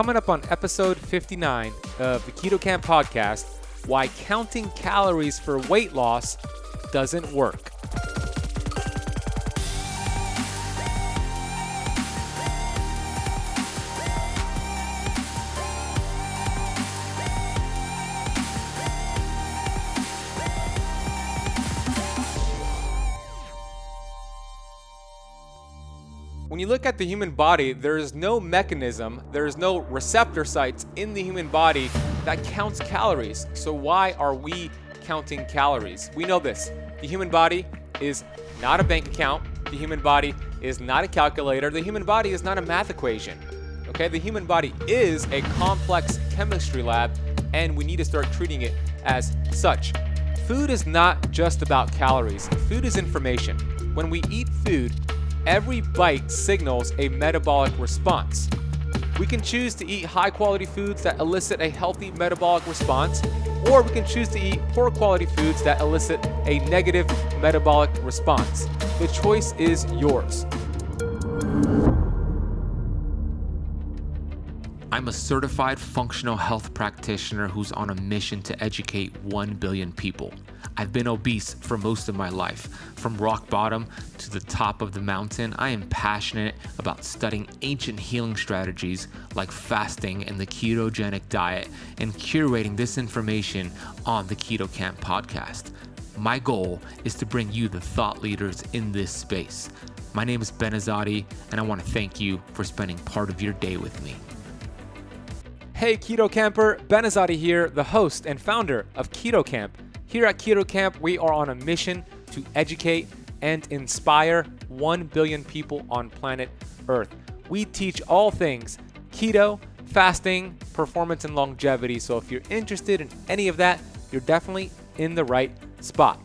Coming up on episode 59 of the Keto Kamp podcast, why counting calories for weight loss doesn't work. Look at the human body, there is no mechanism, there is no receptor sites in the human body that counts calories. So, why are we counting calories? We know this the human body is not a bank account, the human body is not a calculator, the human body is not a math equation. Okay, the human body is a complex chemistry lab, and we need to start treating it as such. Food is not just about calories, food is information. When we eat food, every bite signals a metabolic response. We can choose to eat high quality foods that elicit a healthy metabolic response, or we can choose to eat poor quality foods that elicit a negative metabolic response. The choice is yours. I'm a certified functional health practitioner who's on a mission to educate 1 billion people. I've been obese for most of my life. From rock bottom to the top of the mountain, I am passionate about studying ancient healing strategies like fasting and the ketogenic diet and curating this information on the Keto Kamp podcast. My goal is to bring you the thought leaders in this space. My name is Ben Azadi, and I want to thank you for spending part of your day with me. Hey, Keto Kamper, Ben Azadi here, the host and founder of Keto Kamp. Here at Keto Kamp, we are on a mission to educate and inspire 1 billion people on planet Earth. We teach all things keto, fasting, performance, and longevity. So if you're interested in any of that, you're definitely in the right spot.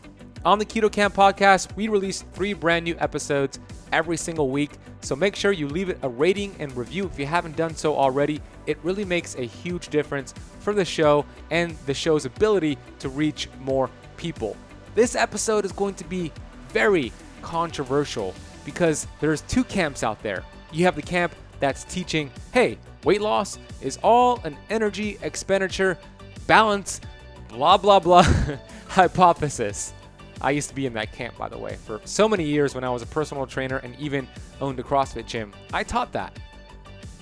On the Keto Kamp podcast, we release three brand new episodes every single week. So make sure you leave it a rating and review if you haven't done so already. It really makes a huge difference for the show and the show's ability to reach more people. This episode is going to be very controversial because there's two camps out there. You have the camp that's teaching, hey, weight loss is all an energy expenditure balance, blah, blah, blah hypothesis. I used to be in that camp, by the way, for so many years when I was a personal trainer and even owned a CrossFit gym. I taught that.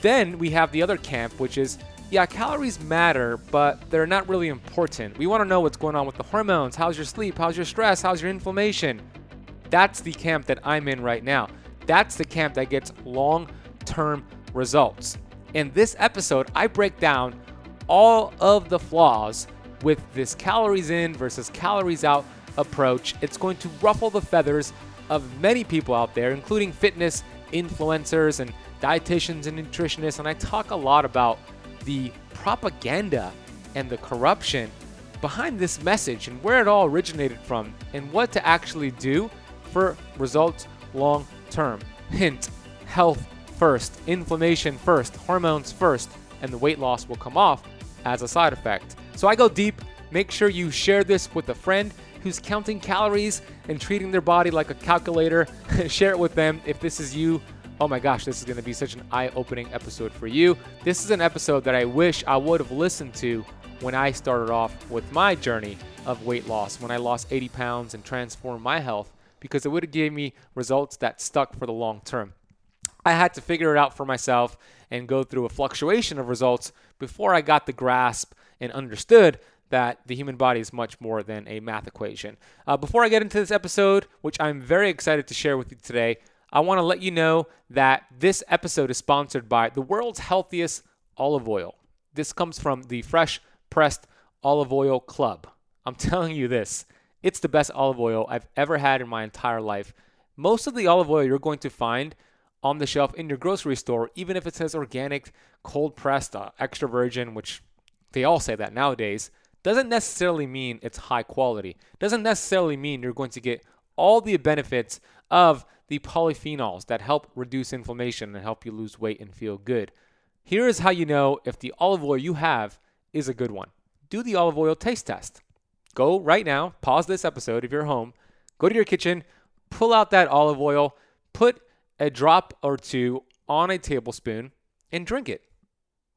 Then we have the other camp, which is yeah, calories matter, but they're not really important. We want to know what's going on with the hormones. How's your sleep? How's your stress? How's your inflammation? That's the camp that I'm in right now. That's the camp that gets long term results. In this episode, I break down all of the flaws with this calories in versus calories out approach. It's going to ruffle the feathers of many people out there, including fitness influencers and dietitians and nutritionists. And I talk a lot about the propaganda and the corruption behind this message and where it all originated from and what to actually do for results long term. Hint health first, inflammation first, hormones first, and the weight loss will come off as a side effect. So I go deep. Make sure you share this with a friend who's counting calories and treating their body like a calculator. share it with them if this is you. Oh my gosh, this is going to be such an eye opening episode for you. This is an episode that I wish I would have listened to when I started off with my journey of weight loss, when I lost 80 pounds and transformed my health, because it would have gave me results that stuck for the long term. I had to figure it out for myself and go through a fluctuation of results before I got the grasp and understood that the human body is much more than a math equation. Uh, before I get into this episode, which I'm very excited to share with you today, I want to let you know that this episode is sponsored by the world's healthiest olive oil. This comes from the Fresh Pressed Olive Oil Club. I'm telling you this, it's the best olive oil I've ever had in my entire life. Most of the olive oil you're going to find on the shelf in your grocery store, even if it says organic, cold pressed, uh, extra virgin, which they all say that nowadays, doesn't necessarily mean it's high quality. Doesn't necessarily mean you're going to get all the benefits of the polyphenols that help reduce inflammation and help you lose weight and feel good. Here is how you know if the olive oil you have is a good one. Do the olive oil taste test. Go right now, pause this episode if you're home, go to your kitchen, pull out that olive oil, put a drop or two on a tablespoon, and drink it.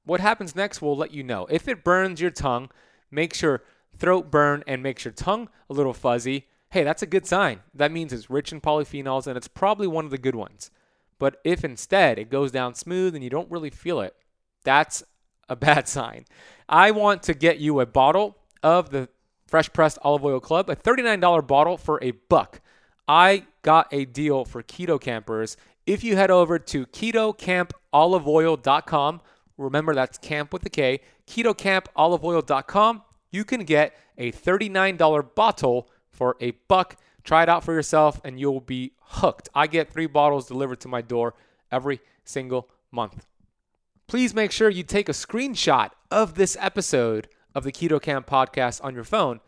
What happens next, we'll let you know. If it burns your tongue, makes your throat burn, and makes your tongue a little fuzzy, hey, that's a good sign. That means it's rich in polyphenols and it's probably one of the good ones. But if instead it goes down smooth and you don't really feel it, that's a bad sign. I want to get you a bottle of the Fresh Pressed Olive Oil Club, a $39 bottle for a buck. I got a deal for keto campers. If you head over to ketokampoliveoil.com, remember that's camp with a K, ketokampoliveoil.com, you can get a $39 bottle for a buck. Try it out for yourself and you'll be hooked. I get three bottles delivered to my door every single month. Please make sure you take a screenshot of this episode of the Keto Kamp podcast on your phone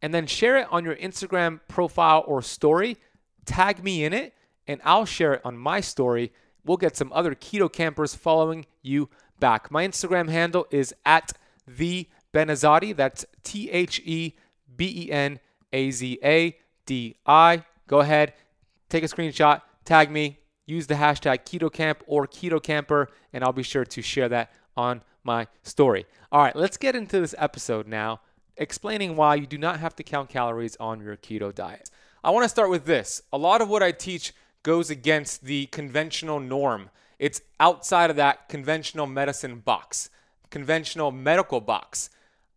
and then share it on your Instagram profile or story. Tag me in it and I'll share it on my story. We'll get some other keto campers following you back. My Instagram handle is at the Benazadi. That's T H E B E N A Z A D I. Go ahead, take a screenshot, tag me, use the hashtag KetoKamp or KetoKamper, and I'll be sure to share that on my story. All right, let's get into this episode now, explaining why you do not have to count calories on your keto diet. I want to start with this. A lot of what I teach goes against the conventional norm. It's outside of that conventional medicine box, conventional medical box.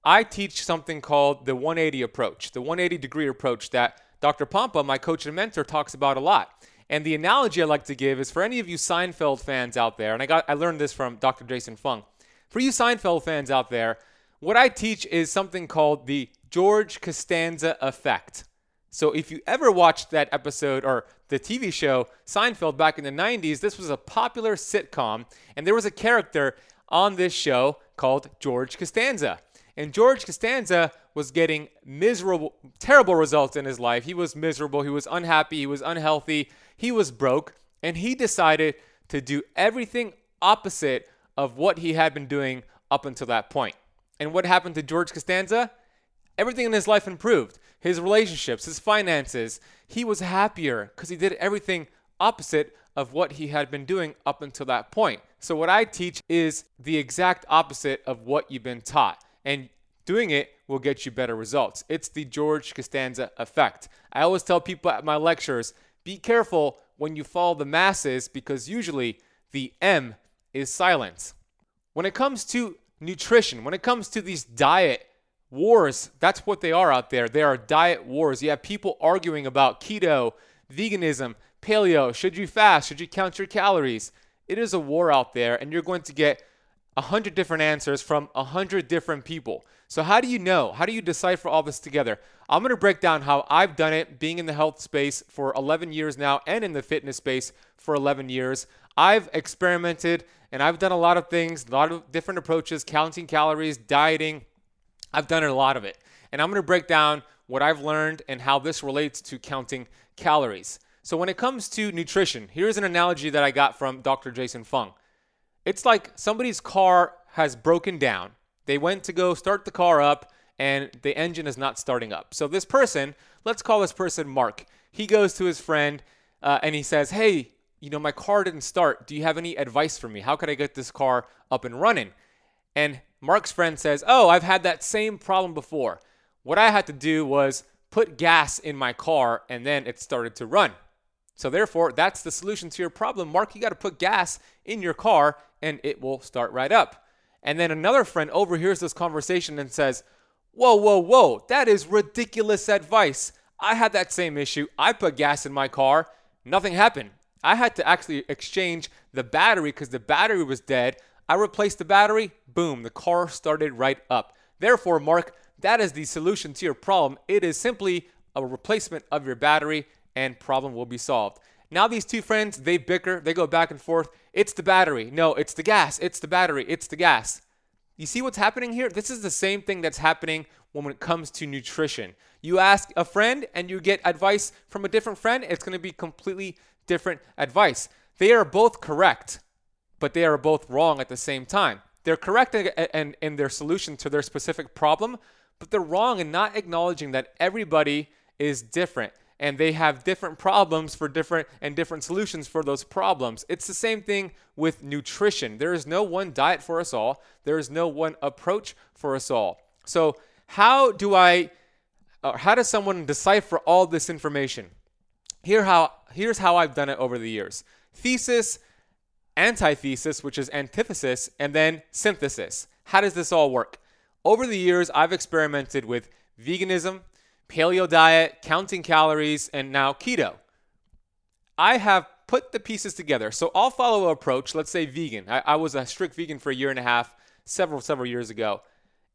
I teach something called the 180 approach, the 180 degree approach that Dr. Pompa, my coach and mentor, talks about a lot. And the analogy I like to give is for any of you Seinfeld fans out there, and I got I learned this from Dr. Jason Fung. For you Seinfeld fans out there, what I teach is something called the George Costanza effect. So if you ever watched that episode or the TV show Seinfeld back in the 90s, this was a popular sitcom, and there was a character on this show called George Costanza. And George Costanza was getting miserable, terrible results in his life. He was miserable. He was unhappy. He was unhealthy. He was broke. And he decided to do everything opposite of what he had been doing up until that point. And what happened to George Costanza? Everything in his life improved. His relationships, his finances. He was happier because he did everything opposite of what he had been doing up until that point. So, what I teach is the exact opposite of what you've been taught and doing it will get you better results. It's the George Costanza effect. I always tell people at my lectures be careful when you follow the masses because usually the M is silence. When it comes to nutrition, when it comes to these diet wars, that's what they are out there. They are diet wars. You have people arguing about keto, veganism, paleo, should you fast, should you count your calories? It is a war out there, and you're going to get a 100 different answers from a 100 different people. So, how do you know? How do you decipher all this together? I'm going to break down how I've done it being in the health space for 11 years now and in the fitness space for 11 years. I've experimented and I've done a lot of things, a lot of different approaches, counting calories, dieting. I've done a lot of it. And I'm going to break down what I've learned and how this relates to counting calories. So, when it comes to nutrition, here's an analogy that I got from Dr. Jason Fung. It's like somebody's car has broken down. They went to go start the car up and the engine is not starting up. So this person, let's call this person Mark. He goes to his friend uh, and he says, Hey, you know, my car didn't start. Do you have any advice for me? How could I get this car up and running? And Mark's friend says, Oh, I've had that same problem before. What I had to do was put gas in my car and then it started to run. So therefore, that's the solution to your problem. Mark, you got to put gas in your car and it will start right up. And then another friend overhears this conversation and says, Whoa, whoa, whoa, that is ridiculous advice. I had that same issue. I put gas in my car, nothing happened. I had to actually exchange the battery because the battery was dead. I replaced the battery, boom, the car started right up. Therefore, Mark, that is the solution to your problem. It is simply a replacement of your battery and problem will be solved. Now these two friends, they bicker, they go back and forth. It's the battery. No, it's the gas. It's the battery. It's the gas. You see what's happening here? This is the same thing that's happening when it comes to nutrition. You ask a friend and you get advice from a different friend, it's going to be completely different advice. They are both correct, but they are both wrong at the same time. They're correct in, in, in their solution to their specific problem, but they're wrong in not acknowledging that everybody is different and they have different problems for different and different solutions for those problems. It's the same thing with nutrition. There is no one diet for us all. There is no one approach for us all. So, how do I uh, how does someone decipher all this information? Here how here's how I've done it over the years. Thesis, antithesis, which is antithesis, and then synthesis. How does this all work? Over the years, I've experimented with veganism, paleo diet, counting calories, and now keto. I have put the pieces together. So I'll follow an approach, let's say vegan. I, I, was a strict vegan for a year and a half, several, several years ago.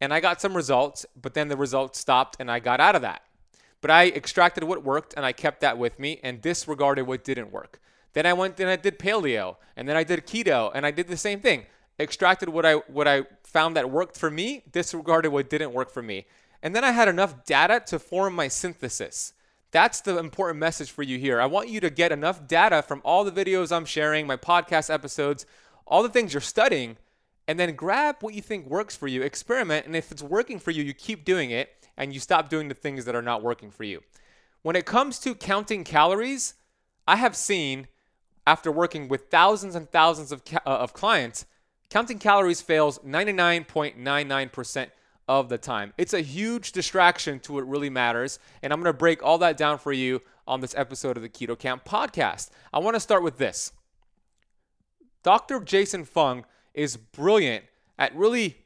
And I got some results, but then the results stopped and I got out of that. But I extracted what worked and I kept that with me and disregarded what didn't work. Then I went and I did paleo and then I did keto and I did the same thing. Extracted what I what I found that worked for me, disregarded what didn't work for me. And then I had enough data to form my synthesis. That's the important message for you here. I want you to get enough data from all the videos I'm sharing, my podcast episodes, all the things you're studying, and then grab what you think works for you, experiment, and if it's working for you, you keep doing it and you stop doing the things that are not working for you. When it comes to counting calories, I have seen after working with thousands and thousands of, ca- uh, of clients, counting calories fails 99.99% of the time. It's a huge distraction to what really matters. And I'm going to break all that down for you on this episode of the Keto Kamp podcast. I want to start with this Dr. Jason Fung is brilliant at really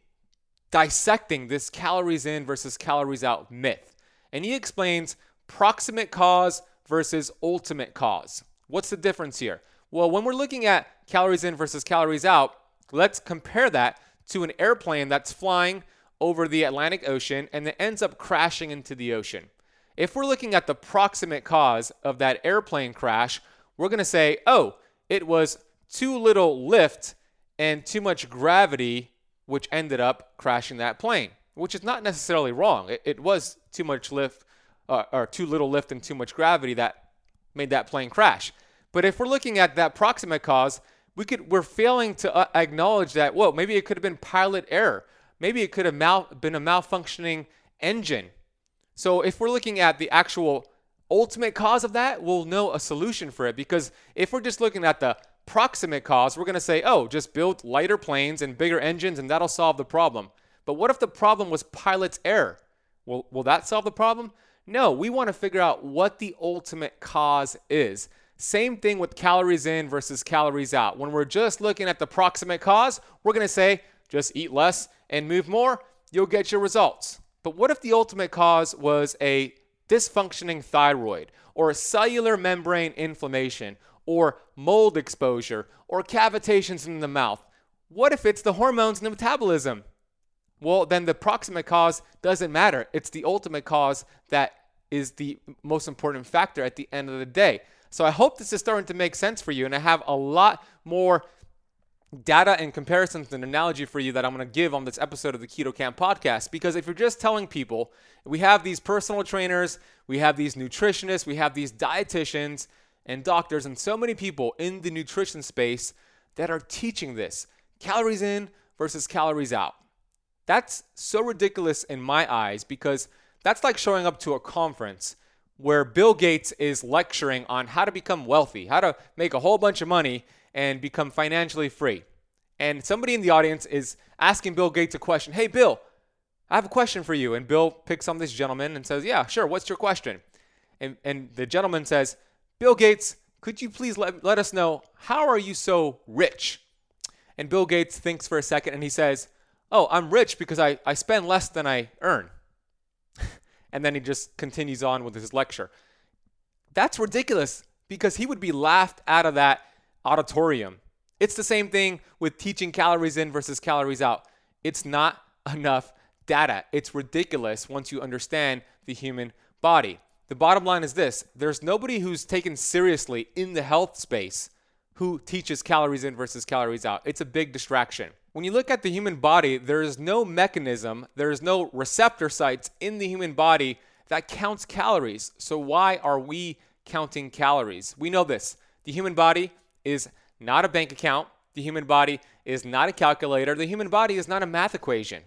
dissecting this calories in versus calories out myth. And he explains proximate cause versus ultimate cause. What's the difference here? Well, when we're looking at calories in versus calories out, let's compare that to an airplane that's flying over the Atlantic Ocean and that ends up crashing into the ocean. If we're looking at the proximate cause of that airplane crash, we're going to say, oh, it was too little lift and too much gravity, which ended up crashing that plane, which is not necessarily wrong. It, it was too much lift uh, or too little lift and too much gravity that made that plane crash. But if we're looking at that proximate cause, we could we're failing to uh, acknowledge that whoa maybe it could have been pilot error Maybe it could have mal- been a malfunctioning engine. So if we're looking at the actual ultimate cause of that, we'll know a solution for it. Because if we're just looking at the proximate cause, we're going to say, oh, just build lighter planes and bigger engines and that'll solve the problem. But what if the problem was pilot's error? Will, will that solve the problem? No, we want to figure out what the ultimate cause is. Same thing with calories in versus calories out. When we're just looking at the proximate cause, we're going to say just eat less and move more, you'll get your results. But what if the ultimate cause was a dysfunctioning thyroid or a cellular membrane inflammation or mold exposure or cavitations in the mouth? What if it's the hormones and the metabolism? Well, then the proximate cause doesn't matter. It's the ultimate cause that is the most important factor at the end of the day. So I hope this is starting to make sense for you, and I have a lot more data and comparisons and analogy for you that I'm going to give on this episode of the Keto Kamp podcast. Because if you're just telling people, we have these personal trainers, we have these nutritionists, we have these dietitians and doctors, and so many people in the nutrition space that are teaching this calories in versus calories out. That's so ridiculous in my eyes because that's like showing up to a conference where Bill Gates is lecturing on how to become wealthy, how to make a whole bunch of money and become financially free. And somebody in the audience is asking Bill Gates a question. Hey, Bill, I have a question for you. And Bill picks on this gentleman and says, Yeah, sure. What's your question? And, and the gentleman says, Bill Gates, could you please let, let us know how are you so rich? And Bill Gates thinks for a second and he says, Oh, I'm rich because I, I spend less than I earn. And then he just continues on with his lecture. That's ridiculous because he would be laughed out of that auditorium. It's the same thing with teaching calories in versus calories out. It's not enough data. It's ridiculous once you understand the human body. The bottom line is this there's nobody who's taken seriously in the health space who teaches calories in versus calories out. It's a big distraction. When you look at the human body, there is no mechanism, there is no receptor sites in the human body that counts calories. So, why are we counting calories? We know this the human body is not a bank account. The human body is not a calculator. The human body is not a math equation.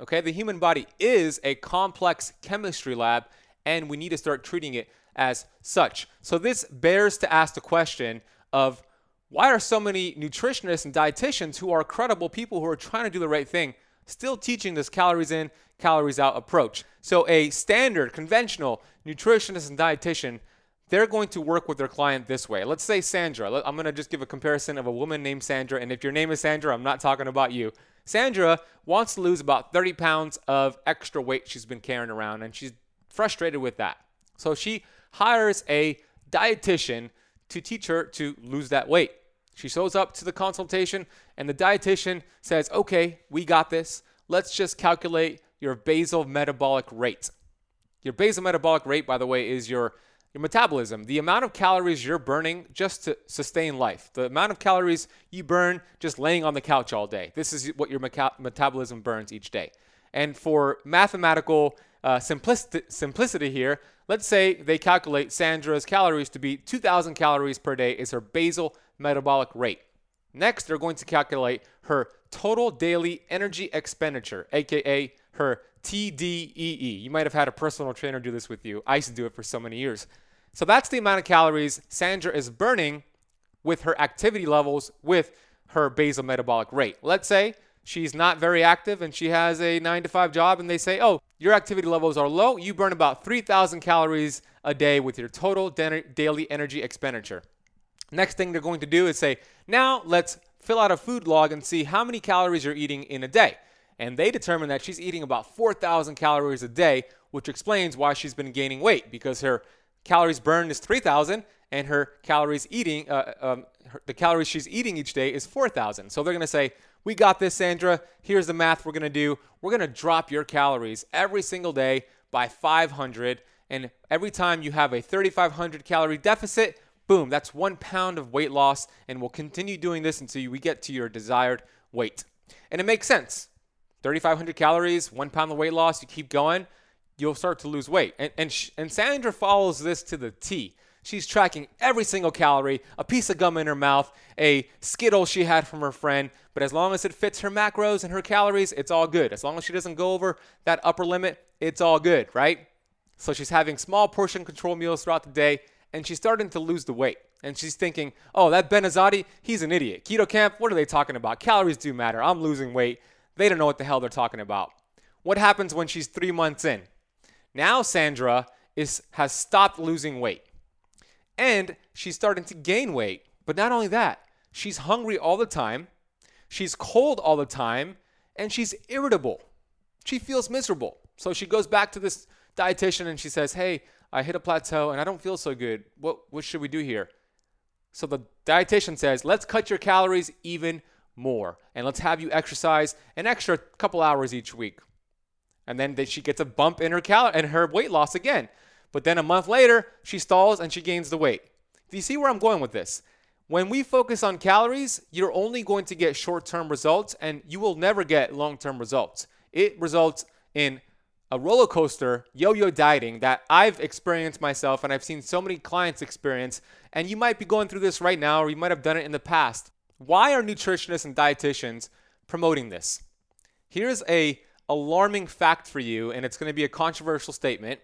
Okay? The human body is a complex chemistry lab, and we need to start treating it as such. So this bears to ask the question of why are so many nutritionists and dietitians who are credible people who are trying to do the right thing still teaching this calories in, calories out approach? So a standard, conventional nutritionist and dietitian they're going to work with their client this way. Let's say Sandra. I'm going to just give a comparison of a woman named Sandra. And if your name is Sandra, I'm not talking about you. Sandra wants to lose about 30 pounds of extra weight she's been carrying around, and she's frustrated with that. So she hires a dietitian to teach her to lose that weight. She shows up to the consultation, and the dietitian says, Okay, we got this. Let's just calculate your basal metabolic rate. Your basal metabolic rate, by the way, is your your metabolism, the amount of calories you're burning just to sustain life, the amount of calories you burn just laying on the couch all day. This is what your meca- metabolism burns each day. And for mathematical uh, simplicity, simplicity here, let's say they calculate Sandra's calories to be 2,000 calories per day is her basal metabolic rate. Next, they're going to calculate her total daily energy expenditure, aka her TDEE. You might have had a personal trainer do this with you. I used to do it for so many years. So that's the amount of calories Sandra is burning with her activity levels with her basal metabolic rate. Let's say she's not very active and she has a 9 to 5 job and they say, "Oh, your activity levels are low. You burn about 3,000 calories a day with your total daily energy expenditure." Next thing they're going to do is say, "Now, let's fill out a food log and see how many calories you're eating in a day." And they determine that she's eating about 4,000 calories a day, which explains why she's been gaining weight because her calories burned is 3,000, and her calories eating, uh, um, her, the calories she's eating each day is 4,000. So they're going to say, we got this, Sandra. Here's the math we're going to do. We're going to drop your calories every single day by 500. And every time you have a 3,500 calorie deficit, boom, that's one pound of weight loss. And we'll continue doing this until we get to your desired weight. And it makes sense. 3,500 calories, one pound of weight loss, you keep going you'll start to lose weight. And, and, and Sandra follows this to the T. She's tracking every single calorie, a piece of gum in her mouth, a Skittle she had from her friend. But as long as it fits her macros and her calories, it's all good. As long as she doesn't go over that upper limit, it's all good, right? So she's having small portion control meals throughout the day, and she's starting to lose the weight. And she's thinking, oh, that Ben Azadi, he's an idiot. Keto Kamp, what are they talking about? Calories do matter. I'm losing weight. They don't know what the hell they're talking about. What happens when she's three months in? Now Sandra is has stopped losing weight. And she's starting to gain weight. But not only that, she's hungry all the time, she's cold all the time, and she's irritable. She feels miserable. So she goes back to this dietitian and she says, "Hey, I hit a plateau and I don't feel so good. What what should we do here?" So the dietitian says, "Let's cut your calories even more and let's have you exercise an extra couple hours each week." and then she gets a bump in her cal and her weight loss again. But then a month later, she stalls and she gains the weight. Do you see where I'm going with this? When we focus on calories, you're only going to get short-term results and you will never get long-term results. It results in a roller coaster yo-yo dieting that I've experienced myself and I've seen so many clients experience and you might be going through this right now or you might have done it in the past. Why are nutritionists and dietitians promoting this? Here's a alarming fact for you, and it's going to be a controversial statement,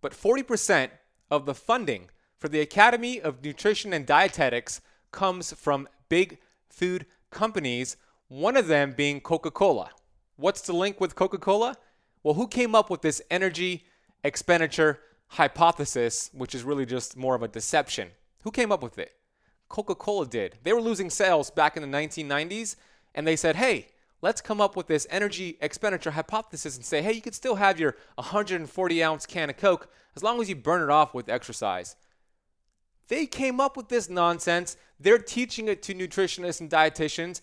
but 40% of the funding for the Academy of Nutrition and Dietetics comes from big food companies, one of them being Coca Cola. What's the link with Coca Cola? Well, who came up with this energy expenditure hypothesis, which is really just more of a deception? Who came up with it? Coca Cola did. They were losing sales back in the 1990s, and they said, hey, let's come up with this energy expenditure hypothesis and say, hey, you could still have your 140 ounce can of Coke as long as you burn it off with exercise. They came up with this nonsense. They're teaching it to nutritionists and dietitians,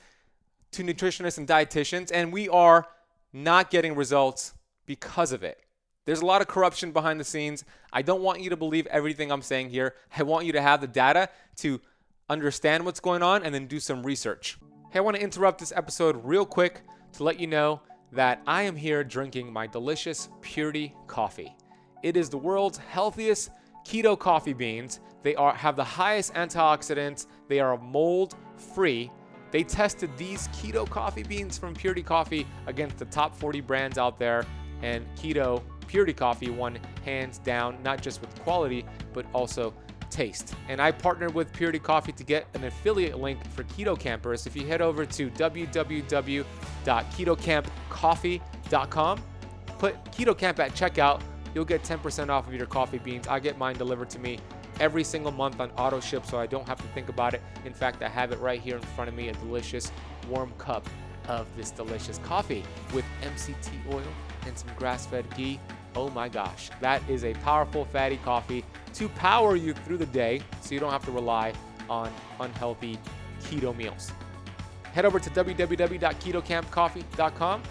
to nutritionists and dietitians, and we are not getting results because of it. There's a lot of corruption behind the scenes. I don't want you to believe everything I'm saying here. I want you to have the data to understand what's going on and then do some research. Hey, I want to interrupt this episode real quick to let you know that I am here drinking my delicious Purity coffee. It is the world's healthiest keto coffee beans. They are have the highest antioxidants. They are mold free. They tested these keto coffee beans from Purity Coffee against the top 40 brands out there, and keto Purity Coffee won hands down, not just with quality, but also taste. And I partnered with Purity Coffee to get an affiliate link for Keto Kampers. If you head over to www.ketokampcoffee.com, put Keto Kamp at checkout, you'll get 10% off of your coffee beans. I get mine delivered to me every single month on auto ship so I don't have to think about it. In fact, I have it right here in front of me a delicious warm cup of this delicious coffee with MCT oil and some grass fed ghee. Oh my gosh, that is a powerful fatty coffee to power you through the day so you don't have to rely on unhealthy keto meals. Head over to www.ketokampcoffee.com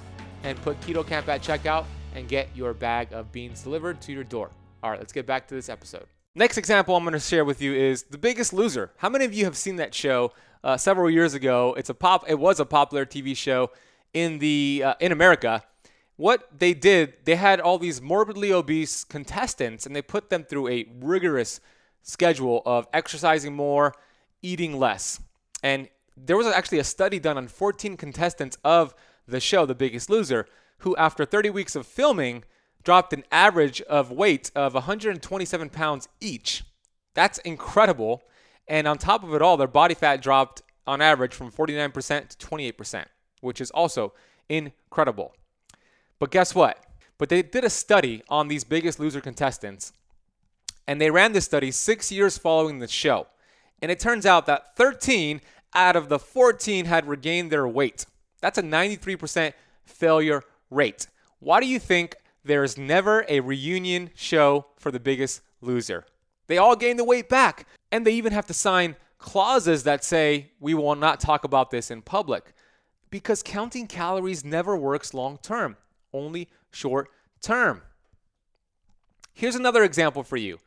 and put Keto Kamp at checkout and get your bag of beans delivered to your door. All right, let's get back to this episode. Next example I'm going to share with you is The Biggest Loser. How many of you have seen that show uh, several years ago? It's a pop. It was a popular TV show in the uh, in America. What they did, they had all these morbidly obese contestants, and they put them through a rigorous schedule of exercising more, eating less. And there was actually a study done on 14 contestants of the show, The Biggest Loser, who after 30 weeks of filming dropped an average of weight of 127 pounds each. That's incredible. And on top of it all, their body fat dropped on average from 49% to 28%, which is also incredible. But guess what? But they did a study on these biggest loser contestants, and they ran this study six years following the show. And it turns out that 13 out of the 14 had regained their weight. That's a 93% failure rate. Why do you think there is never a reunion show for the biggest loser. They all gain the weight back, and they even have to sign clauses that say we will not talk about this in public because counting calories never works long term, only short term. Here's another example for you.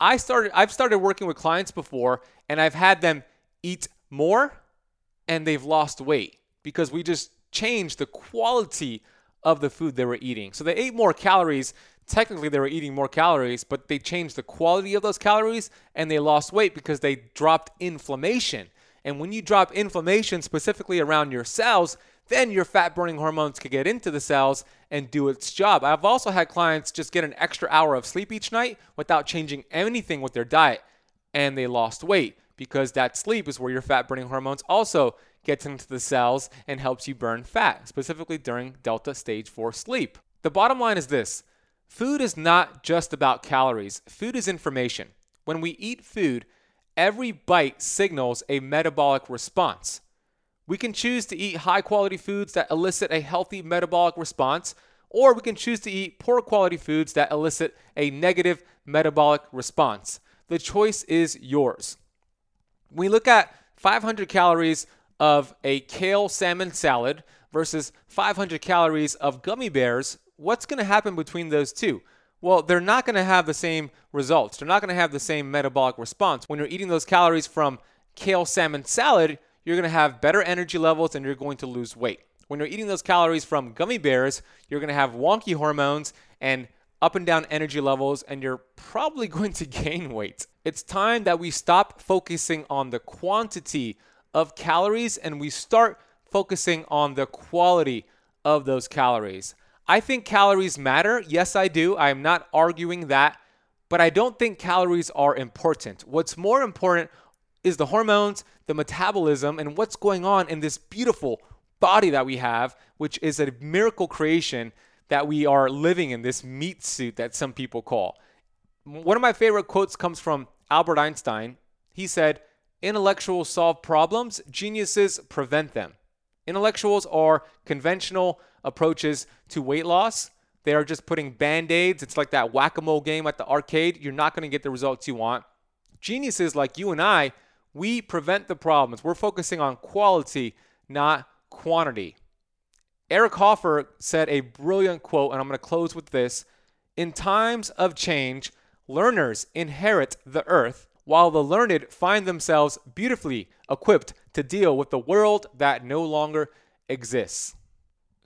I started I've started working with clients before and I've had them eat more and they've lost weight because we just changed the quality of the food they were eating. So they ate more calories. Technically, they were eating more calories, but they changed the quality of those calories and they lost weight because they dropped inflammation. And when you drop inflammation specifically around your cells, then your fat burning hormones can get into the cells and do its job. I've also had clients just get an extra hour of sleep each night without changing anything with their diet, and they lost weight because that sleep is where your fat burning hormones also gets into the cells and helps you burn fat, specifically during delta stage 4 sleep. The bottom line is this food is not just about calories, food is information. When we eat food, every bite signals a metabolic response. We can choose to eat high quality foods that elicit a healthy metabolic response, or we can choose to eat poor quality foods that elicit a negative metabolic response. The choice is yours. When we look at 500 calories of a kale salmon salad versus 500 calories of gummy bears, what's going to happen between those two? Well, they're not going to have the same results. They're not going to have the same metabolic response. When you're eating those calories from kale salmon salad, you're going to have better energy levels and you're going to lose weight. When you're eating those calories from gummy bears, you're going to have wonky hormones and up and down energy levels, and you're probably going to gain weight. It's time that we stop focusing on the quantity of calories and we start focusing on the quality of those calories. I think calories matter. Yes, I do. I am not arguing that, but I don't think calories are important. What's more important is the hormones, the metabolism, and what's going on in this beautiful body that we have, which is a miracle creation that we are living in this meat suit that some people call. One of my favorite quotes comes from Albert Einstein. He said, Intellectuals solve problems, geniuses prevent them. Intellectuals are conventional approaches to weight loss. They are just putting band aids. It's like that whack a mole game at the arcade. You're not going to get the results you want. Geniuses like you and I, we prevent the problems. We're focusing on quality, not quantity. Eric Hoffer said a brilliant quote, and I'm going to close with this. In times of change, learners inherit the earth while the learned find themselves beautifully equipped to deal with the world that no longer exists.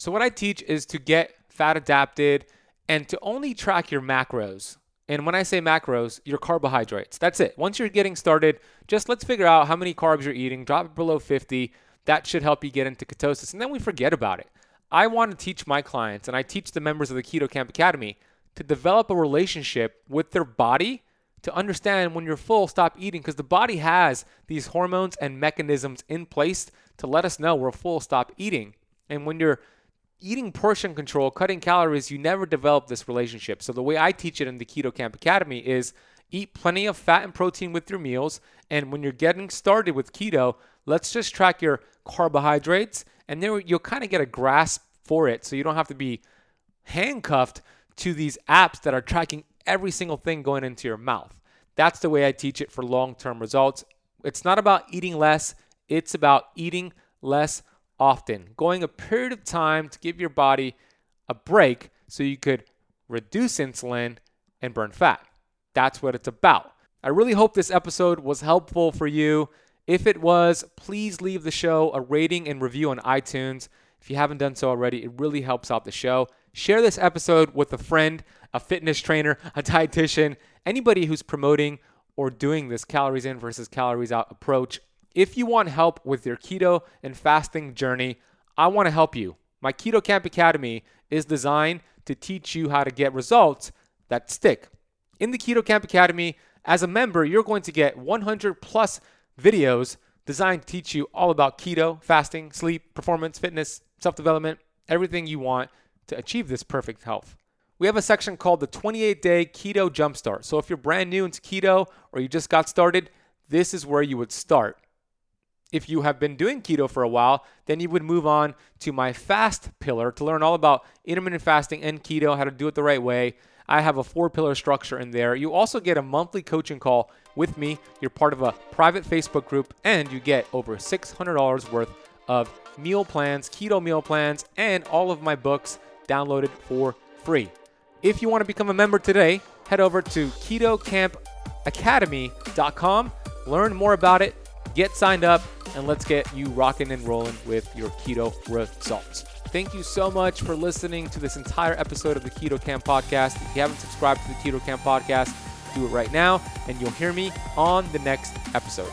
So, what I teach is to get fat adapted and to only track your macros. And when I say macros, your carbohydrates. That's it. Once you're getting started, just let's figure out how many carbs you're eating, drop it below 50. That should help you get into ketosis. And then we forget about it. I want to teach my clients, and I teach the members of the Keto Kamp Academy to develop a relationship with their body to understand when you're full, stop eating because the body has these hormones and mechanisms in place to let us know we're full, stop eating. And when you're eating portion control, cutting calories, you never develop this relationship. So the way I teach it in the Keto Kamp Academy is eat plenty of fat and protein with your meals. And when you're getting started with keto, let's just track your carbohydrates and then you'll kind of get a grasp for it. So you don't have to be handcuffed to these apps that are tracking every single thing going into your mouth. That's the way I teach it for long term results. It's not about eating less, it's about eating less often, going a period of time to give your body a break so you could reduce insulin and burn fat. That's what it's about. I really hope this episode was helpful for you. If it was, please leave the show a rating and review on iTunes. If you haven't done so already, it really helps out the show. Share this episode with a friend, a fitness trainer, a dietitian, anybody who's promoting or doing this calories in versus calories out approach. If you want help with your keto and fasting journey, I want to help you. My Keto Kamp Academy is designed to teach you how to get results that stick. In the Keto Kamp Academy, as a member, you're going to get 100 plus videos designed to teach you all about keto, fasting, sleep, performance, fitness, self development, everything you want to achieve this perfect health. We have a section called the 28 day keto jumpstart. So if you're brand new into keto or you just got started, this is where you would start. If you have been doing keto for a while, then you would move on to my fast pillar to learn all about intermittent fasting and keto, how to do it the right way. I have a four pillar structure in there. You also get a monthly coaching call with me. You're part of a private Facebook group, and you get over $600 worth of meal plans, keto meal plans, and all of my books downloaded for free. If you want to become a member today, head over to ketokampacademy.com, learn more about it, get signed up, and let's get you rocking and rolling with your keto results. Thank you so much for listening to this entire episode of the Keto Kamp Podcast. If you haven't subscribed to the Keto Kamp Podcast, do it right now, and you'll hear me on the next episode.